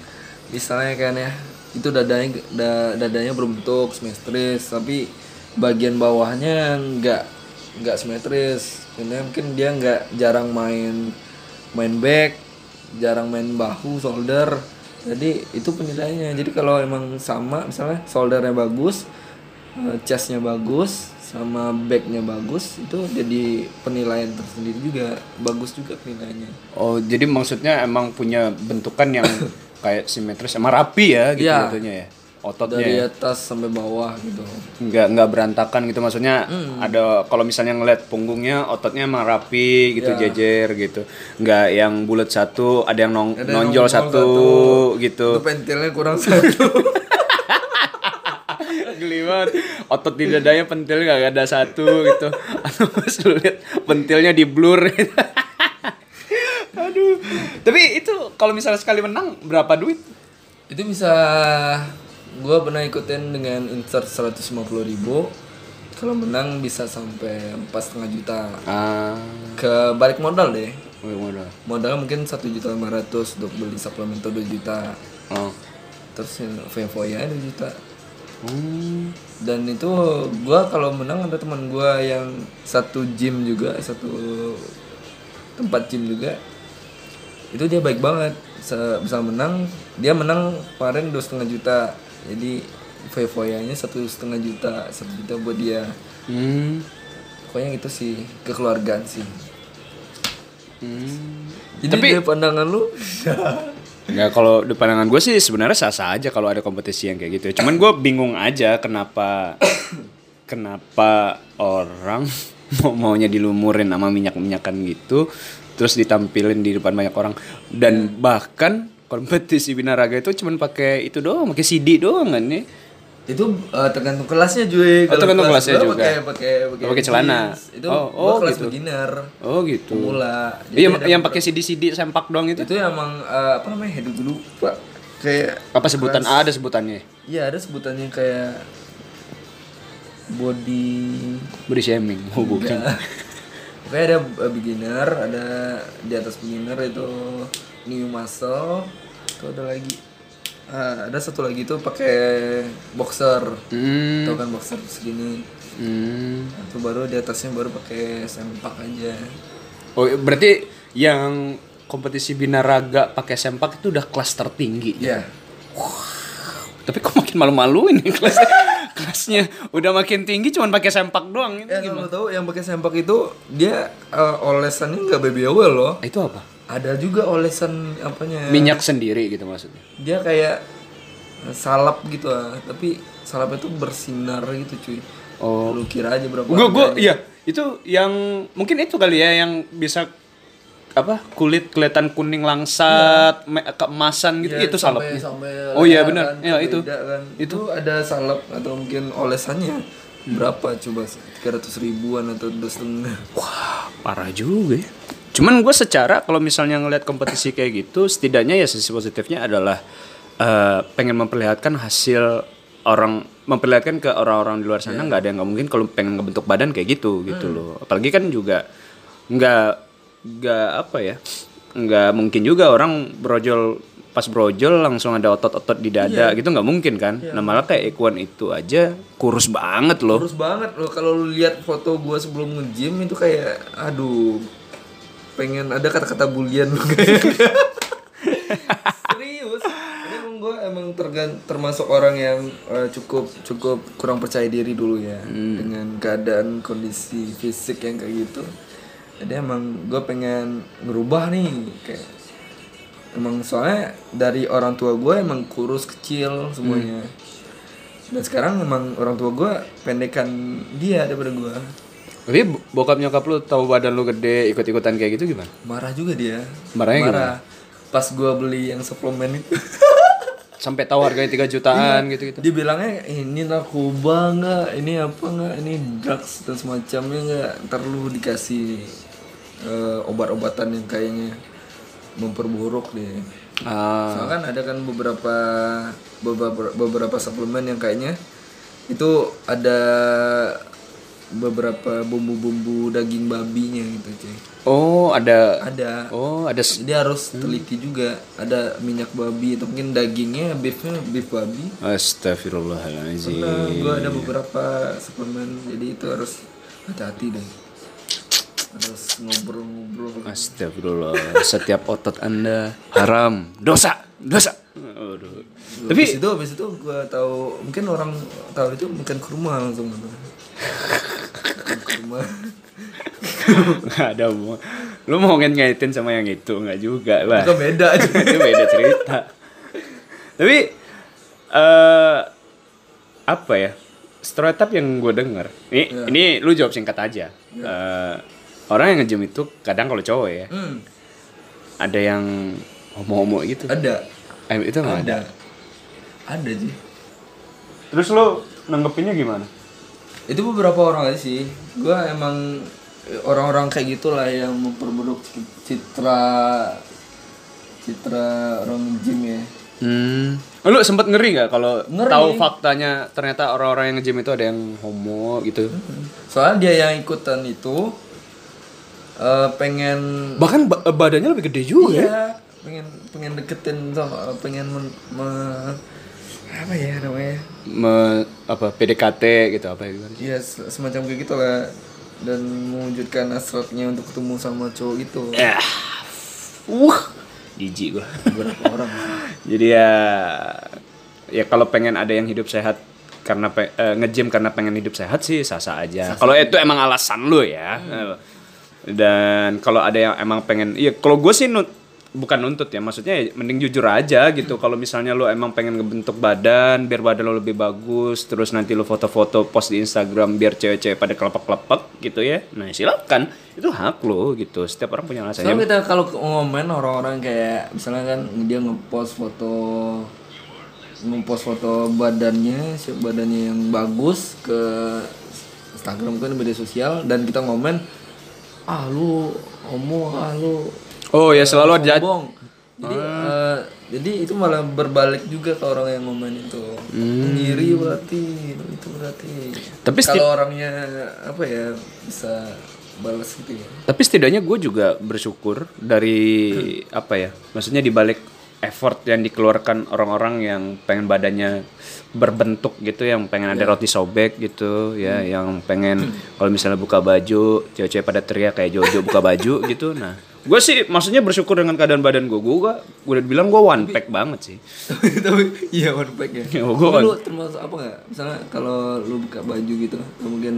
misalnya kan ya itu dadanya da- dadanya berbentuk simetris tapi bagian bawahnya enggak enggak simetris. Karena mungkin dia enggak jarang main main back jarang main bahu shoulder jadi itu penilaiannya. Jadi kalau emang sama misalnya shouldernya bagus eh, chestnya bagus sama backnya bagus itu jadi penilaian tersendiri juga. Bagus juga penilaiannya. Oh jadi maksudnya emang punya bentukan yang kayak simetris emang rapi ya gitu Iya. jatuhnya ya? Ototnya dari ya? atas sampai bawah gitu. Nggak nggak berantakan gitu maksudnya Hmm. ada kalau misalnya ngeliat punggungnya ototnya emang rapi gitu Ya. jejer gitu. Nggak yang bulat satu ada yang nong- Ada yang nonjol nongol satu, gitu. Itu pentilnya kurang satu. Geli banget otot di dadanya pentil nggak ada satu gitu. Atau pas lu lihat pentilnya di blur. Aduh. Tapi itu kalau misalnya sekali menang berapa duit? Itu bisa gue pernah ikutin dengan insert 150.000 ribu. Kalau menang bisa sampai empat setengah juta. Ah. Ke balik modal deh. Oh, modal. Modal mungkin satu juta lima ratus untuk beli suplemento 2 juta. Oh. Terus Vevoya 2 juta Hmm. dan itu gua kalau menang ada teman gua yang satu gym juga satu tempat gym juga itu dia baik banget bisa menang dia menang kemarin dua setengah juta jadi Vevoyanya satu setengah juta satu juta buat dia Hmm. pokoknya itu sih kekeluargaan sih Hmm. jadi Tapi- dari pandangan lu Ya kalau di pandangan gue sih sebenarnya sah-sah aja kalau ada kompetisi yang kayak gitu. ya. Cuman gue bingung aja kenapa kenapa orang mau maunya dilumurin sama minyak-minyakan gitu terus ditampilin di depan banyak orang dan bahkan kompetisi binaraga itu cuman pakai itu doang, pakai CD doang kan ya. Itu eh, tergantung kelasnya juga Oh, tergantung kelas kelasnya juga. pakai pakai pakai pakai celana. itu Oh, oh, kelas gitu. beginner Oh gitu. pemula Iya, yang pakai CD-CD sempak doang itu. itu emang eh, apa namanya hidup dulu pak kayak Apa sebutan? Ah, ada sebutannya. iya ada sebutannya kayak body Body shaming. Oh, bukan. kayak ada eh, beginner ada di atas beginner itu new muscle itu ada lagi Ah, ada satu lagi tuh pakai boxer. Hmm. Tahu kan boxer segini. Hmm. Itu baru di atasnya baru pakai sempak aja. Oh, berarti yang kompetisi binaraga pakai sempak itu udah kelas tertinggi. Iya. Tapi kok makin malu-maluin nih kelasnya. kelasnya udah makin tinggi cuman pakai sempak doang. Itu Ya gimana? tahu yang pakai sempak itu dia eh, olesannya nggak baby oil loh. Itu apa? Ada juga olesan apanya? Minyak sendiri gitu maksudnya. Dia kayak salap gitu ah, tapi salapnya tuh bersinar gitu cuy. Oh. Lu kira aja berapa? Gue gue harganya. iya itu yang mungkin itu kali ya yang bisa apa kulit kelihatan kuning langsat me- keemasan gitu Iya, itu sampai oh iya leher benar. kan, Ya itu. kan. Itu ada salap atau mungkin olesannya berapa coba? 300 ribuan atau dua setengah. Wah, parah juga ya. Cuman gue secara kalau misalnya ngelihat kompetisi kayak gitu, setidaknya ya sisi positifnya adalah eh, pengen memperlihatkan hasil orang memperlihatkan ke orang-orang di luar sana nggak ada yang nggak mungkin kalau pengen ngebentuk badan kayak gitu gitu loh. Apalagi kan juga nggak nggak apa ya nggak mungkin juga orang brojol pas brojol langsung ada otot-otot di dada gitu nggak mungkin kan. Nah malah kayak Ekuan itu aja kurus banget loh. Terus banget loh kalau lu lihat foto gua sebelum nge-gym itu kayak aduh pengen ada kata-kata bulian serius? Emang gue emang tergan- termasuk orang yang eh, cukup cukup kurang percaya diri dulu ya dengan keadaan kondisi fisik yang kayak gitu. Jadi emang gue pengen ngerubah nih kayak emang soalnya dari orang tua gue emang kurus kecil semuanya. Dan sekarang emang orang tua gue pendekan dia daripada gue Tapi bo- bokap nyokap lu tahu badan lu gede ikut-ikutan kayak gitu gimana? marah juga dia. Marahnya marah. pas gue beli yang suplemen itu. Sampai tahu harganya 3 jutaan gitu-gitu. dia bilangnya ini narkoba nggak ini apa nggak? Ini drugs dan semacamnya nggak? Ntar lu dikasih eh, obat-obatan yang kayaknya memperburuk deh. Ah, Soalnya kan ada kan beberapa beberapa beberapa suplemen yang kayaknya itu ada beberapa bumbu-bumbu daging babinya gitu cuy. oh, ada Ada. Oh, ada Jadi harus teliti juga. Ada minyak babi atau mungkin dagingnya beefnya beef babi. Astagfirullahaladzim. Gua ada beberapa suplemen jadi itu harus hati-hati deh. Harus ngobrol-ngobrol. Astagfirullah. Setiap otot Anda haram, dosa, dosa. Aduh. Tapi habis itu habis itu gua tahu mungkin orang tahu itu makan kurma langsung kurma. Nggak ada mau. Lu mau ngaitin sama yang itu nggak juga lah. Itu beda aja. itu beda cerita. Tapi eh apa ya? Stereotip yang gue denger. Ini ini lu jawab singkat aja. Eh, orang yang nge-gym itu kadang kalau cowok ya, Hmm, ada yang homo-homo gitu. ada. Eh, itu ada. Ada. Ada sih. Terus lu nanggepinnya gimana? Itu beberapa orang aja sih. Gua emang orang-orang kayak gitulah yang memperburuk citra citra orang gym ya. Hmm. Lu sempet ngeri nggak kalau tahu faktanya ternyata orang-orang yang nge-gym itu ada yang homo gitu? Soalnya dia yang ikutan itu eh, pengen Bahkan ba- badannya lebih gede juga ya. iya, pengen pengen deketin sama pengen men- me- apa ya namanya? Me- apa PDKT gitu apa ya gimana? Iya, se- semacam kayak gitu lah dan mewujudkan hasratnya untuk ketemu sama cowok itu. Ya. Uh, jijik gua. Beberapa orang. Jadi ya ya kalau pengen ada yang hidup sehat karena pe- eh, nge-gym karena pengen hidup sehat sih sah-sah aja. Kalau itu emang alasan lu ya. Eh, Dan kalau ada yang emang pengen iya kalau gue sih nut- bukan nuntut ya maksudnya ya mending jujur aja gitu. Kalau misalnya lu emang pengen ngebentuk badan biar badan lu lebih bagus terus nanti lu foto-foto post di Instagram biar cewek-cewek pada kelepek-kelepek gitu ya nah silakan. Itu hak lo gitu. Setiap orang punya alasan Soalnya kita kalau ngomen orang-orang kayak misalnya kan dia ngepost foto ngepost foto badannya, si badannya yang bagus ke Instagram kan media sosial dan kita ngomen ah lu homo ah lu oh ya selalu ada sombong. Jadi eh, jadi itu malah berbalik juga ke orang yang ngomen itu. Ngiri berarti itu berarti. Tapi kalau orangnya apa ya bisa balas gitu ya. Tapi setidaknya gue juga bersyukur dari apa ya, maksudnya dibalik effort yang dikeluarkan orang-orang yang pengen badannya berbentuk gitu yang pengen ada roti sobek gitu ya yang pengen kalau misalnya buka baju cewek-cewek pada teriak kayak Jojo buka baju gitu. Nah gue sih maksudnya bersyukur dengan keadaan badan gue gue gue udah bilang gue one pack banget sih. Tapi iya one pack ya. Ya, Tapi one- lu termasuk apa nggak? Misalnya kalau lu buka baju gitu, lu mungkin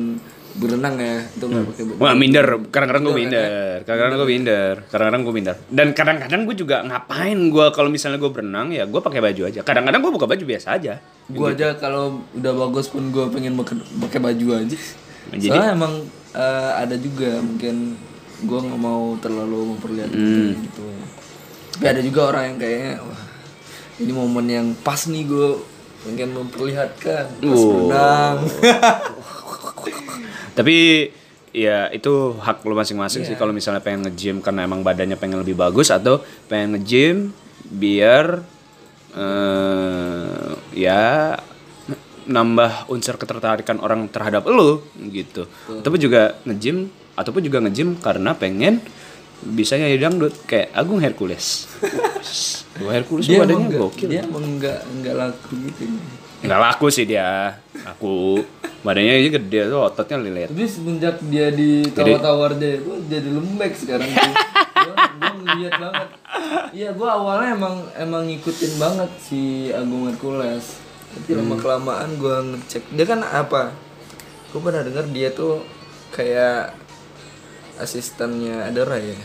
berenang ya, itu nggak pakai baju. Wah minder, kadang-kadang gue Minder, kadang-kadang gue minder, kadang-kadang gue minder. Dan kadang-kadang gue juga ngapain gue kalau misalnya gue berenang ya gue pakai baju aja. Kadang-kadang gue buka baju biasa aja. Gua aja kalau udah bagus pun gua pengen pakai baju aja. Jadi- Soalnya emang eh, ada juga mungkin gua nggak mau terlalu memperlihatkan Hmm. gitu. Tapi ada juga orang yang kayaknya wah ini momen yang pas nih gua pengen memperlihatkan pas Oh. berenang. Tapi ya itu hak lo masing-masing sih kalau misalnya pengen nge-gym karena emang badannya pengen lebih bagus atau pengen nge-gym biar eh ya nambah unsur ketertarikan orang terhadap lo gitu. Tapi juga nge-gym ataupun juga nge-gym karena pengen bisa nyanyi dangdut kayak Agung Hercules. Wah, Hercules dia badannya gokil. dia emang nggak nggak laku gitu. Nggak laku sih dia. Aku badannya aja gede tuh ototnya lilit. Tapi semenjak dia ditawar-tawar dia, gue jadi lembek sekarang tuh. Gua ngeliat banget. Iya, gue awalnya emang emang ngikutin banget si Agung Hercules. Tapi lama kelamaan gue ngecek dia kan apa? Gue pernah dengar dia tuh kayak asistennya Adara ya.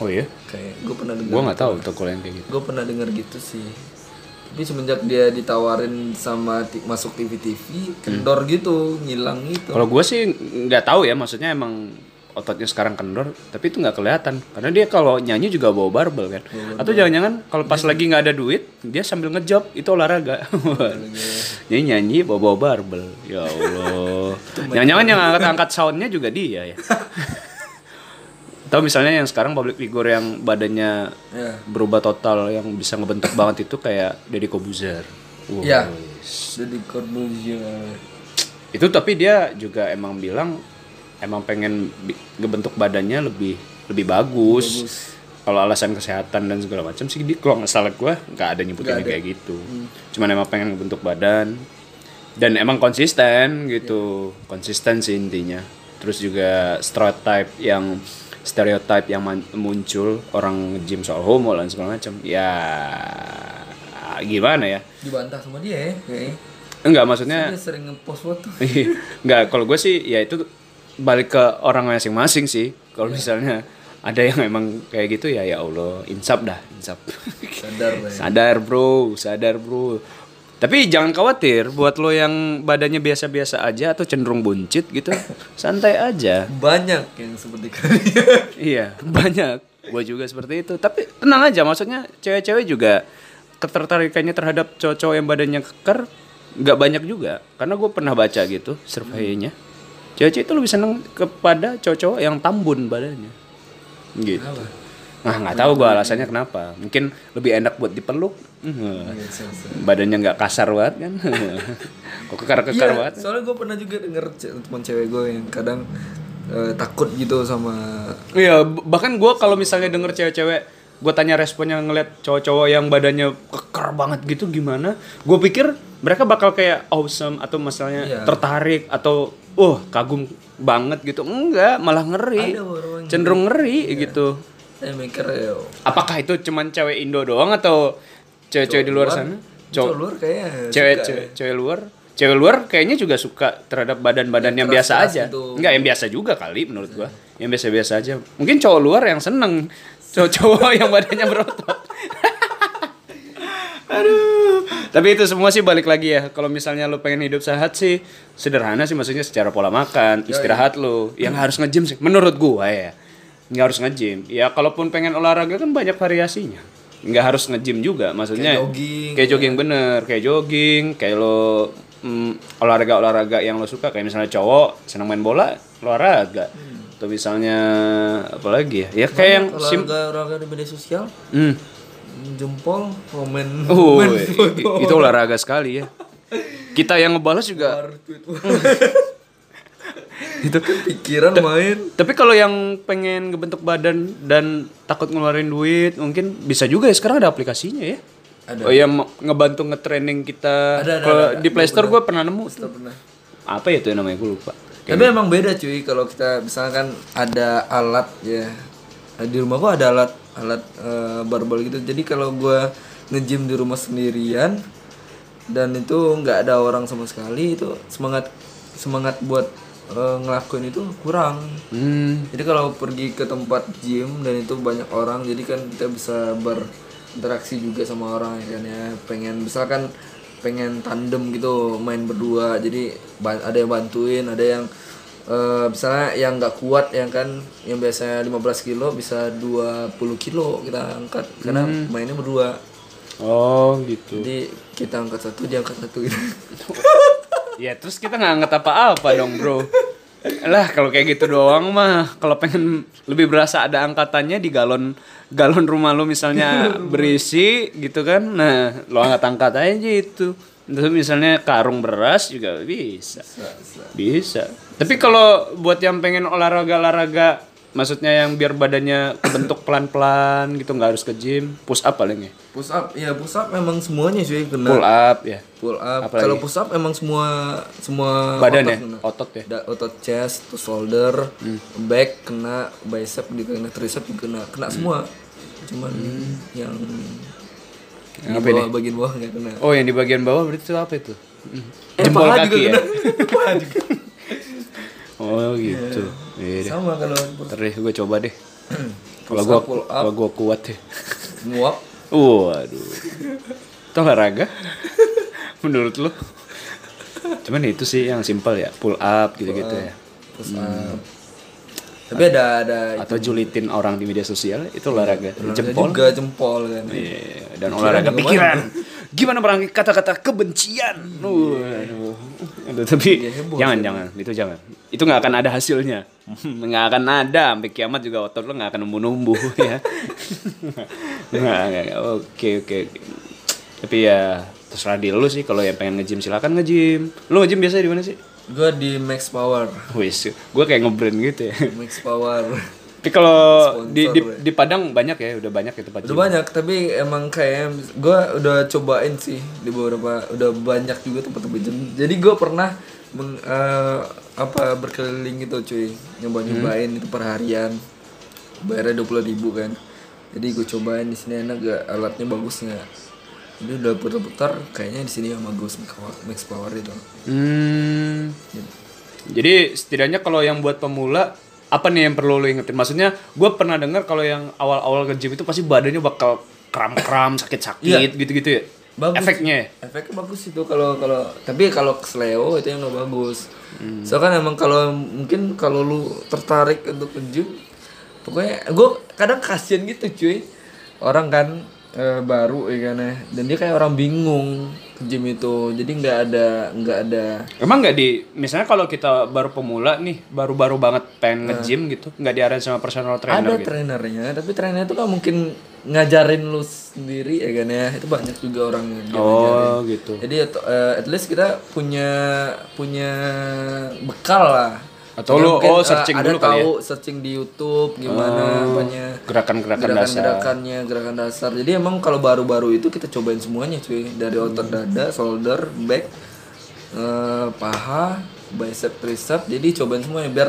Oh iya? Kayak gue pernah dengar. Gua nggak tahu tuh kalau yang kayak gitu. Gue pernah dengar gitu sih. Tapi semenjak dia ditawarin sama masuk TV-TV, kendor gitu, ngilang gitu. Kalau gue sih nggak tahu ya, maksudnya emang ototnya sekarang kendor, tapi itu nggak kelihatan. Karena dia kalau nyanyi juga bawa barbel kan. Atau jangan-jangan kalau pas lagi nggak ada duit, dia sambil ngejob itu olahraga. Jadi nyanyi bawa bawa barbel. Ya Allah. Jangan-jangan yang angkat-angkat soundnya juga dia ya. Atau misalnya yang sekarang public figure yang badannya Ya. berubah total yang bisa ngebentuk banget itu kayak Deddy Kobuzer. Ya. wis. Jadi Corbuzier. itu tapi dia juga emang bilang emang pengen ngebentuk badannya lebih lebih bagus, kalau alasan kesehatan dan segala macam sih di kalau nggak salah gue nggak ada nyebutin kayak gitu cuman emang pengen ngebentuk badan dan emang konsisten gitu konsisten sih intinya terus juga stereotype yang stereotype yang muncul orang gym soal homo dan segala macam ya gimana ya Dibantah sama dia ya, kayaknya. enggak maksudnya Dia sering ngepost foto. Iya. Nggak, kalau gue sih ya itu balik ke orang masing-masing sih. Kalau misalnya ada yang emang kayak gitu ya ya Allah, insap dah, insap. Sadar ya. sadar bro, sadar bro. Tapi jangan khawatir buat lo yang badannya biasa-biasa aja atau cenderung buncit gitu, santai aja. Banyak yang seperti kalian. Iya, banyak. Gue juga seperti itu. Tapi tenang aja, maksudnya cewek-cewek juga ketertarikannya terhadap cowok-cowok yang badannya keker nggak banyak juga. Karena gue pernah baca gitu surveinya. Cewek-cewek itu lebih seneng kepada cowok-cowok yang tambun badannya. Gitu. Nah nggak tahu gue alasannya kenapa. Mungkin lebih enak buat dipeluk. Badannya nggak kasar banget kan. Kok kekar-kekar Iya, banget. soalnya gue pernah juga denger teman cewek gue yang kadang eh, takut gitu sama Iya, bahkan gue kalau misalnya denger cewek-cewek, gue tanya responnya ngeliat cowok-cowok yang badannya kekar banget gitu gimana? Gue pikir mereka bakal kayak awesome atau misalnya Iya. tertarik atau uh kagum banget gitu. Enggak, malah ngeri. Cenderung ngeri gitu. Saya mikir ya Apakah itu cuman cewek Indo doang atau cewek-cewek di luar sana? cowok luar kayaknya cewek suka cewek, ya. cewek luar. Cewek luar kayaknya juga suka terhadap badan-badan yang, biasa aja. gitu. enggak yang biasa juga kali menurut gua. Yang biasa-biasa aja. Mungkin cowok luar yang seneng. Cowok-cowok yang badannya berotot. Aduh. Tapi itu semua sih balik lagi ya. Kalau misalnya lo pengen hidup sehat sih sederhana sih maksudnya secara pola makan istirahat lo yang harus nge-gym sih menurut gua ya nggak harus nge-gym. Ya kalaupun pengen olahraga kan banyak variasinya. Nggak harus nge-gym juga maksudnya Kayak jogging, kayak jogging bener kayak jogging kayak lo mm, olahraga olahraga yang lo suka kayak misalnya cowok senang main bola olahraga. Atau misalnya apa lagi ya? Ya kayak yang sim olahraga olahraga di media sosial. Hmm. jempol komen Oh, komen itu olahraga sekali ya. Kita yang ngebalas juga itu kan pikiran main Tapi kalau yang pengen ngebentuk badan dan takut ngeluarin duit, mungkin bisa juga ya sekarang ada aplikasinya ya. Ada. Oh yang ngebantu nge-training kita. Ada, ada, Kalau ada, ada. di Play Store gue pernah nemu. Kita pernah Apa ya itu namanya gue lupa. tapi emang beda cuy kalau kita misalkan ada alat ya di rumah gua ada alat alat eh, barbel gitu jadi kalau gua nge-gym di rumah sendirian dan itu nggak ada orang sama sekali itu semangat semangat buat eh, ngelakuin itu kurang Hmm. Jadi kalau pergi ke tempat gym dan itu banyak orang, jadi kan kita bisa berinteraksi juga sama orang ya kan ya. Pengen misalkan pengen tandem gitu main berdua, jadi ada yang bantuin, ada yang eh, misalnya yang nggak kuat yang kan yang biasanya 15 kilo bisa 20 kilo kita angkat karena mainnya berdua. Oh gitu. Jadi kita angkat satu, dia angkat satu gitu. Ya terus kita nggak angkat apa-apa dong bro. Lah kalau kayak gitu doang mah, kalau pengen lebih berasa ada angkatannya di galon galon rumah lo misalnya berisi gitu kan, nah lo angkat-angkat aja itu. Terus misalnya karung beras juga bisa. Bisa. Tapi kalau buat yang pengen olahraga-olahraga, maksudnya yang biar badannya kebentuk pelan-pelan gitu, nggak harus ke gym, push up paling ya. Push up, ya push up memang semuanya sih kena. Pull up ya. pull up Apalagi? kalau push up emang semua semua Badan otot ya, kena. otot ya. Da- otot chest to shoulder Hmm. back kena bicep juga kena tricep juga kena kena semua cuman yang Hmm. Yang di apa bawah bagian bawah nggak kena Oh yang di bagian bawah berarti itu apa itu? Eh, Jempol paha kaki juga ya? kena. Juga. Oh gitu. Iya deh. sama kalau deh gue coba deh. Kalau up. kalau gua kuat ya. nguap Waduh. Itu olahraga? Menurut lu? Cuman itu sih yang simpel ya, pull up gitu-gitu ya. push up tapi ada ada Atau julitin orang di media sosial itu olahraga. ada Jempol. juga jempol kan Iya, dan olahraga pikiran. Gimana merangkai kata-kata kebencian? Waduh. Tapi jangan jangan itu jangan. Itu nggak akan ada hasilnya. Nggak akan ada sampai kiamat juga otot lo nggak akan numbuh-numbuh ya. Nggak, nggak, nggak. Oke oke. Tapi ya terserah di lu sih kalau yang pengen nge-gym silakan nge-gym. Lu nge-gym biasa di mana sih? gue di Max Power Wis, gue kayak nge-brand gitu ya. Max Power Tapi kalau di, di, ya. di Padang banyak ya, udah banyak ya tempat Udah gym. banyak, tapi emang kayak gue udah cobain sih di beberapa, udah banyak juga tempat-tempat gym. Jadi gue pernah meng, eh, apa berkeliling gitu cuy, nyoba-nyobain itu per harian, bayarnya dua puluh ribu kan. Jadi gue cobain di sini enak gak, alatnya bagus nggak? Jadi udah putar-putar, kayaknya di sini yang bagus Max Power, Max Power itu. Hmm. Jadi setidaknya kalau yang buat pemula apa nih yang perlu lo ingetin? Maksudnya gue pernah dengar kalau yang awal-awal ke gym itu pasti badannya bakal kram-kram, sakit-sakit gitu-gitu ya. Bagus. Efeknya ya? efeknya bagus itu kalau kalau tapi kalau kesleo itu yang nggak bagus soalnya kan emang kalau mungkin kalau lu tertarik untuk ke gym pokoknya gue kadang kasian gitu cuy orang kan eh, baru ya kan ya dan dia kayak orang bingung ke gym itu jadi nggak ada nggak ada Emang nggak di, misalnya kalau kita baru pemula nih, baru-baru banget pengen nge-gym gitu, nggak diarahin sama personal trainer ada gitu? trainernya tapi trainernya itu kan mungkin ngajarin lu sendiri ya kan ya itu banyak juga orang yang ngajarin. Oh gitu. Jadi eh, at least kita punya punya bekal lah. Atau Jadi oh, eh, searching ada dulu kali ya? tahu searching di YouTube gimana banyak Gerakan-gerakan dasar. gerakan-gerakannya, gerakan dasar. Jadi emang kalau baru-baru itu kita cobain semuanya cuy, dari otot dada, shoulder, back, eh, paha, bicep, tricep. Jadi cobain semuanya biar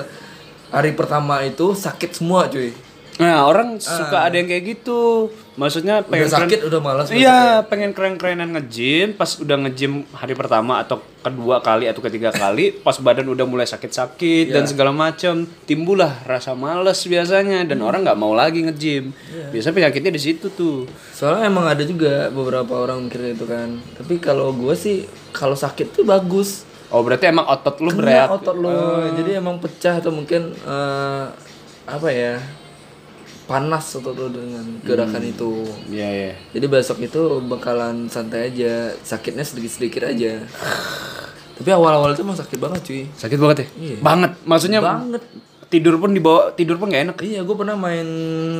hari pertama itu sakit semua cuy. Nah orang suka ada yang kayak gitu, maksudnya pengen Ah. Udah sakit keren- udah malas. Iya, pengen keren-kerenan nge-gym, pas udah nge-gym hari pertama atau kedua kali atau ketiga kali, pas badan udah mulai sakit-sakit Iya. dan segala macam, timbullah rasa males biasanya dan orang nggak mau lagi nge-gym. Iya. Biasanya penyakitnya di situ tuh. Soalnya emang ada juga beberapa orang mikir itu kan. Tapi kalau gue sih kalau sakit tuh bagus. Oh, berarti emang otot lu bereak. otot lo. Jadi emang pecah atau mungkin eh, apa ya? Panas otot lo dengan gerakan itu. Iya, iya. Jadi besok itu bakalan santai aja, sakitnya sedikit-sedikit aja. Tapi awal-awal itu emang sakit banget cuy. Sakit banget ya? Iya. Banget. Maksudnya Banget. tidur pun dibawa tidur pun nggak enak. Iya, gue pernah main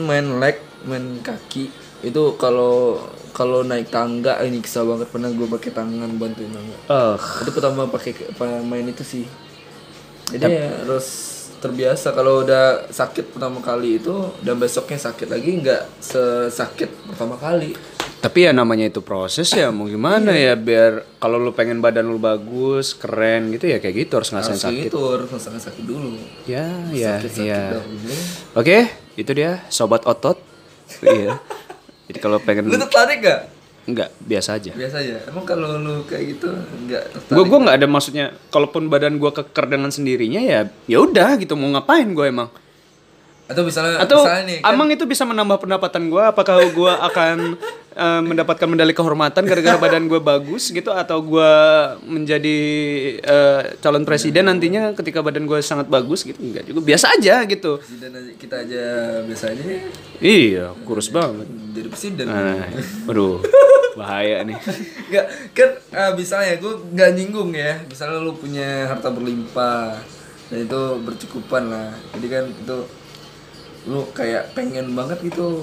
main leg, main kaki. Itu kalau kalau naik tangga ini kisah banget pernah gue pakai tangan bantuin tangga. Eh, Itu pertama pakai pa- main itu sih. Jadi harus terbiasa kalau udah sakit pertama kali itu dan besoknya sakit lagi nggak sesakit pertama kali. Tapi ya namanya itu proses ya mau gimana ya biar kalau lu pengen badan lu bagus, keren gitu ya kayak gitu harus ngerasain Harus sakit. gitu harus ngerasain sakit dulu. Ya, ya, Sakit-sakit ya. dahulu. Oke, itu dia sobat otot. iya. Jadi kalau pengen Lu tertarik gak? Enggak biasa aja. Biasa aja. Emang kalau lu kayak gitu nggak tertarik? Gue gue nggak ada maksudnya. Kalaupun badan gue keker dengan sendirinya ya, ya udah gitu mau ngapain gue emang. Atau misalnya Atau misalnya nih kan, emang itu bisa menambah pendapatan gue? Apakah gue akan eh, mendapatkan medali kehormatan gara-gara badan gue bagus gitu? Atau gue menjadi eh, calon presiden nantinya ketika badan gue sangat bagus gitu? Enggak juga biasa aja gitu. presiden aja kita aja biasa aja Iya, kurus banget. jadi presiden. Nah, aduh, bahaya nih. Nggak, kan ah, misalnya gue nggak nyinggung ya misalnya lu punya harta berlimpah dan itu bercukupan lah jadi kan itu lu kayak pengen banget gitu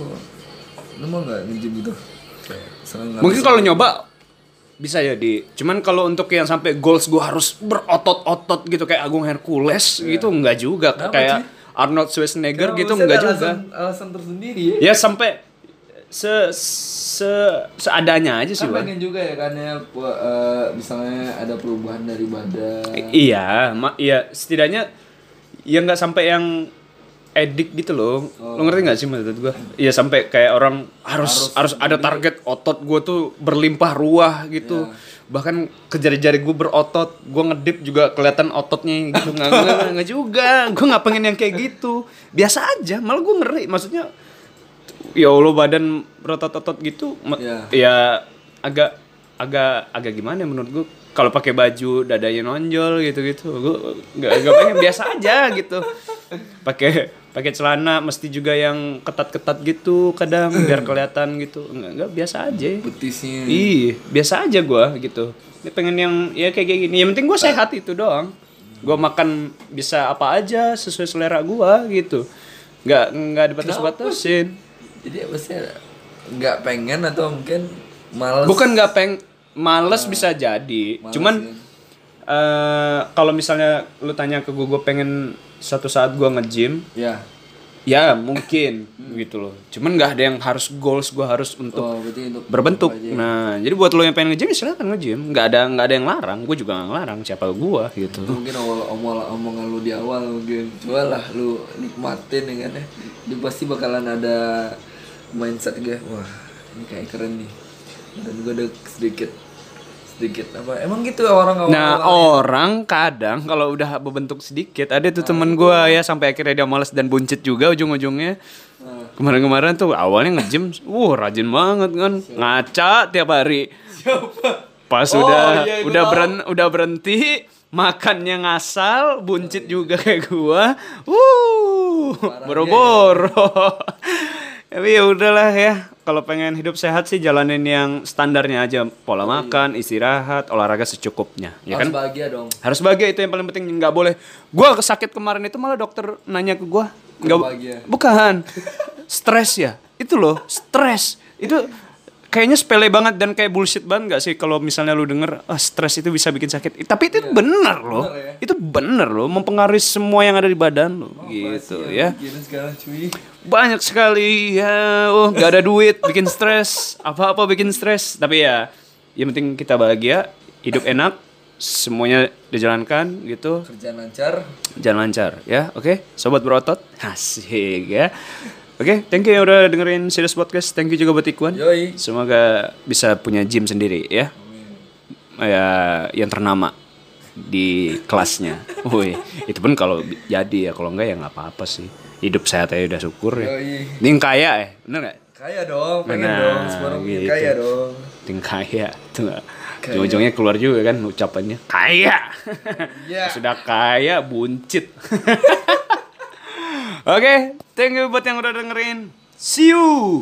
lu mau nggak ngejim gitu nggak Mungkin kalau nyoba bisa jadi. Cuman kalau untuk yang sampai goals gue harus berotot-otot gitu kayak Agung Hercules gitu enggak juga. Kenapa kayak sih? Arnold Schwarzenegger Kenapa gitu ada juga. alasan, alasan tersendiri ya Ya sampai se se seadanya aja sih, kan pengen juga ya kan ya eh, misalnya ada perubahan dari badan I- Iya, ma iya setidaknya ya nggak sampai yang edik gitu loh. Lo ngerti nggak sih maksud gue? Iya sampai kayak orang harus harus, ada target otot gue tuh berlimpah ruah gitu. Bahkan ke jari-jari gue berotot, gue ngedip juga kelihatan ototnya gitu. Nggak, nggak, nggak, juga. Gue nggak pengen yang kayak gitu. Biasa aja. Malah gue ngeri. Maksudnya ya Allah badan berotot-otot gitu. Iya. Ya agak agak agak gimana ya menurut gue kalau pakai baju dadanya nonjol gitu-gitu gue nggak nggak pengen biasa aja gitu pakai pakai celana mesti juga yang ketat-ketat gitu kadang biar kelihatan gitu nggak nggak biasa aja betisnya Ih, biasa aja gua gitu. Dia pengen yang ya kayak gini. Yang penting gua sehat itu doang. Gua makan bisa apa aja sesuai selera gua gitu. Nggak nggak dibatas-batasin. jadi sih nggak pengen atau mungkin males Bukan nggak peng males bisa jadi. Males Cuman ya. eh kalau misalnya lu tanya ke gua, gua pengen satu saat gua nge-gym, ya ya mungkin gitu loh. Cuman nggak ada yang harus goals gua harus untuk oh untuk berbentuk. Nah, jadi buat lo yang pengen nge-gym ya silakan nge-gym. Nggak ada nggak ada yang larang. Gue juga nggak ngelarang siapa gua gitu. Itu mungkin awal omol omongan lu di awal mungkin coba lah lu nikmatin ya kan ya dia pasti bakalan ada mindset gue wah ini kayak keren nih dan gue ada sedikit sedikit. Apa? Emang gitu orang awal Nah, orang kadang kalau udah berbentuk sedikit, ada tuh temen gua ya sampai akhirnya dia malas dan buncit juga ujung-ujungnya. Kemarin-kemarin tuh awalnya nge-gym, wah rajin banget kan, ngaca tiap hari. Pas Oh, udah iya, udah beren, udah berhenti, makannya ngasal, buncit juga kayak gua. Wuh, boro-boro. Tapi ya udahlah ya, kalau pengen hidup sehat sih jalanin yang standarnya aja, pola makan, istirahat, olahraga secukupnya, ya harus kan? bahagia dong. Harus bahagia itu yang paling penting, nggak boleh. Gua sakit kemarin itu malah dokter nanya ke gua, nggak bahagia. bukan, stres ya, itu loh, stres. Itu kayaknya sepele banget dan kayak bullshit banget nggak sih kalau misalnya lu denger ah stres itu bisa bikin sakit. Tapi itu bener loh. Bener ya. itu bener loh mempengaruhi semua yang ada di badan lo gitu ya Gini sekarang cuy. Banyak sekali ya oh nggak ada duit bikin stres. Apa apa bikin stres. Tapi ya yang penting kita bahagia hidup enak semuanya dijalankan gitu. Kerjaan lancar. Jalan lancar ya oke. Sobat berotot asik ya oke thank you yang udah dengerin serious podcast. Thank you juga buat Ikwan. Yoi. Semoga bisa punya gym sendiri ya. Ya yang ternama di kelasnya. Woi itu pun kalau jadi ya kalau enggak ya nggak apa-apa sih. Hidup sehat aja udah syukur ya. Yoi. Ini kaya ya bener nggak? Kaya dong pengen Nah, dong. Semua orang gitu. kaya dong. Yang kaya tuh ujung-ujungnya keluar juga kan ucapannya. Kaya. Iya. sudah kaya buncit oke thank you buat yang udah dengerin. See you